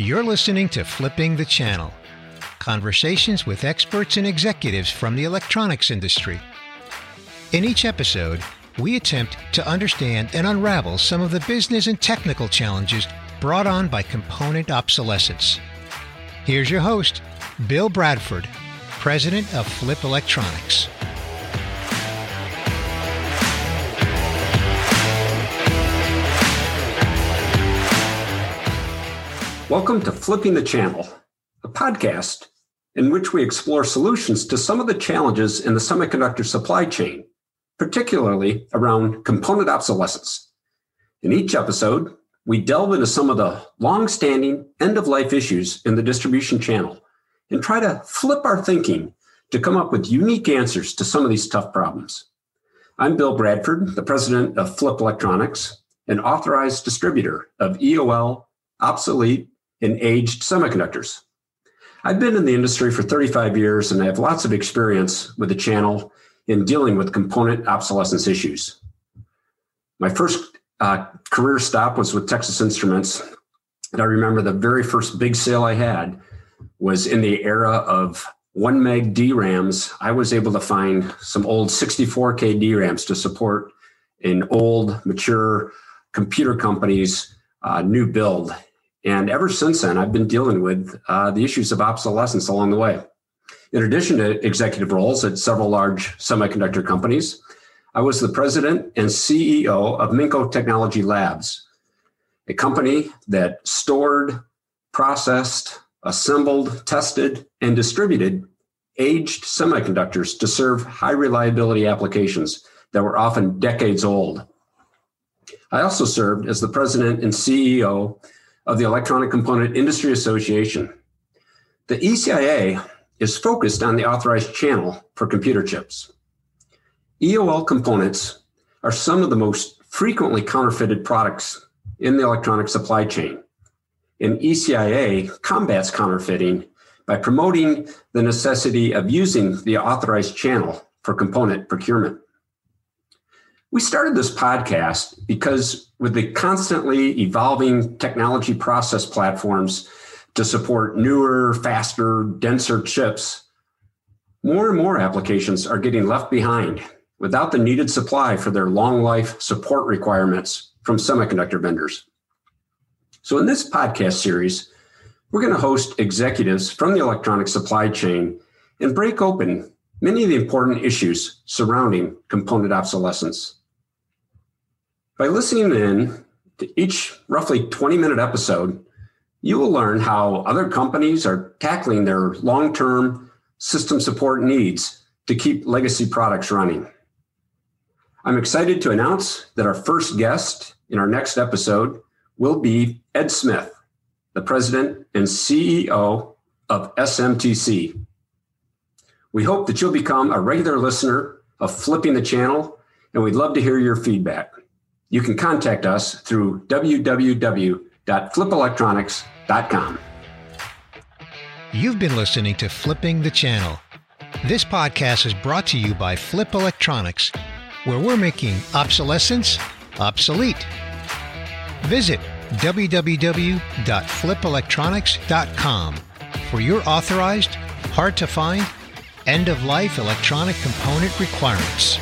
You're listening to Flipping the Channel conversations with experts and executives from the electronics industry. In each episode, we attempt to understand and unravel some of the business and technical challenges brought on by component obsolescence. Here's your host, Bill Bradford, President of Flip Electronics. Welcome to Flipping the Channel, a podcast in which we explore solutions to some of the challenges in the semiconductor supply chain, particularly around component obsolescence. In each episode, we delve into some of the long-standing end-of-life issues in the distribution channel and try to flip our thinking to come up with unique answers to some of these tough problems. I'm Bill Bradford, the president of Flip Electronics, an authorized distributor of EOL, obsolete, in aged semiconductors. I've been in the industry for 35 years and I have lots of experience with the channel in dealing with component obsolescence issues. My first uh, career stop was with Texas Instruments. And I remember the very first big sale I had was in the era of one meg DRAMs. I was able to find some old 64K DRAMs to support an old, mature computer company's uh, new build. And ever since then, I've been dealing with uh, the issues of obsolescence along the way. In addition to executive roles at several large semiconductor companies, I was the president and CEO of Minco Technology Labs, a company that stored, processed, assembled, tested, and distributed aged semiconductors to serve high reliability applications that were often decades old. I also served as the president and CEO of the Electronic Component Industry Association. The ECIA is focused on the authorized channel for computer chips. EOL components are some of the most frequently counterfeited products in the electronic supply chain. And ECIA combats counterfeiting by promoting the necessity of using the authorized channel for component procurement. We started this podcast because with the constantly evolving technology process platforms to support newer, faster, denser chips, more and more applications are getting left behind without the needed supply for their long life support requirements from semiconductor vendors. So, in this podcast series, we're going to host executives from the electronic supply chain and break open many of the important issues surrounding component obsolescence. By listening in to each roughly 20 minute episode, you will learn how other companies are tackling their long term system support needs to keep legacy products running. I'm excited to announce that our first guest in our next episode will be Ed Smith, the president and CEO of SMTC. We hope that you'll become a regular listener of Flipping the Channel, and we'd love to hear your feedback you can contact us through www.flipelectronics.com. You've been listening to Flipping the Channel. This podcast is brought to you by Flip Electronics, where we're making obsolescence obsolete. Visit www.flipelectronics.com for your authorized, hard to find, end of life electronic component requirements.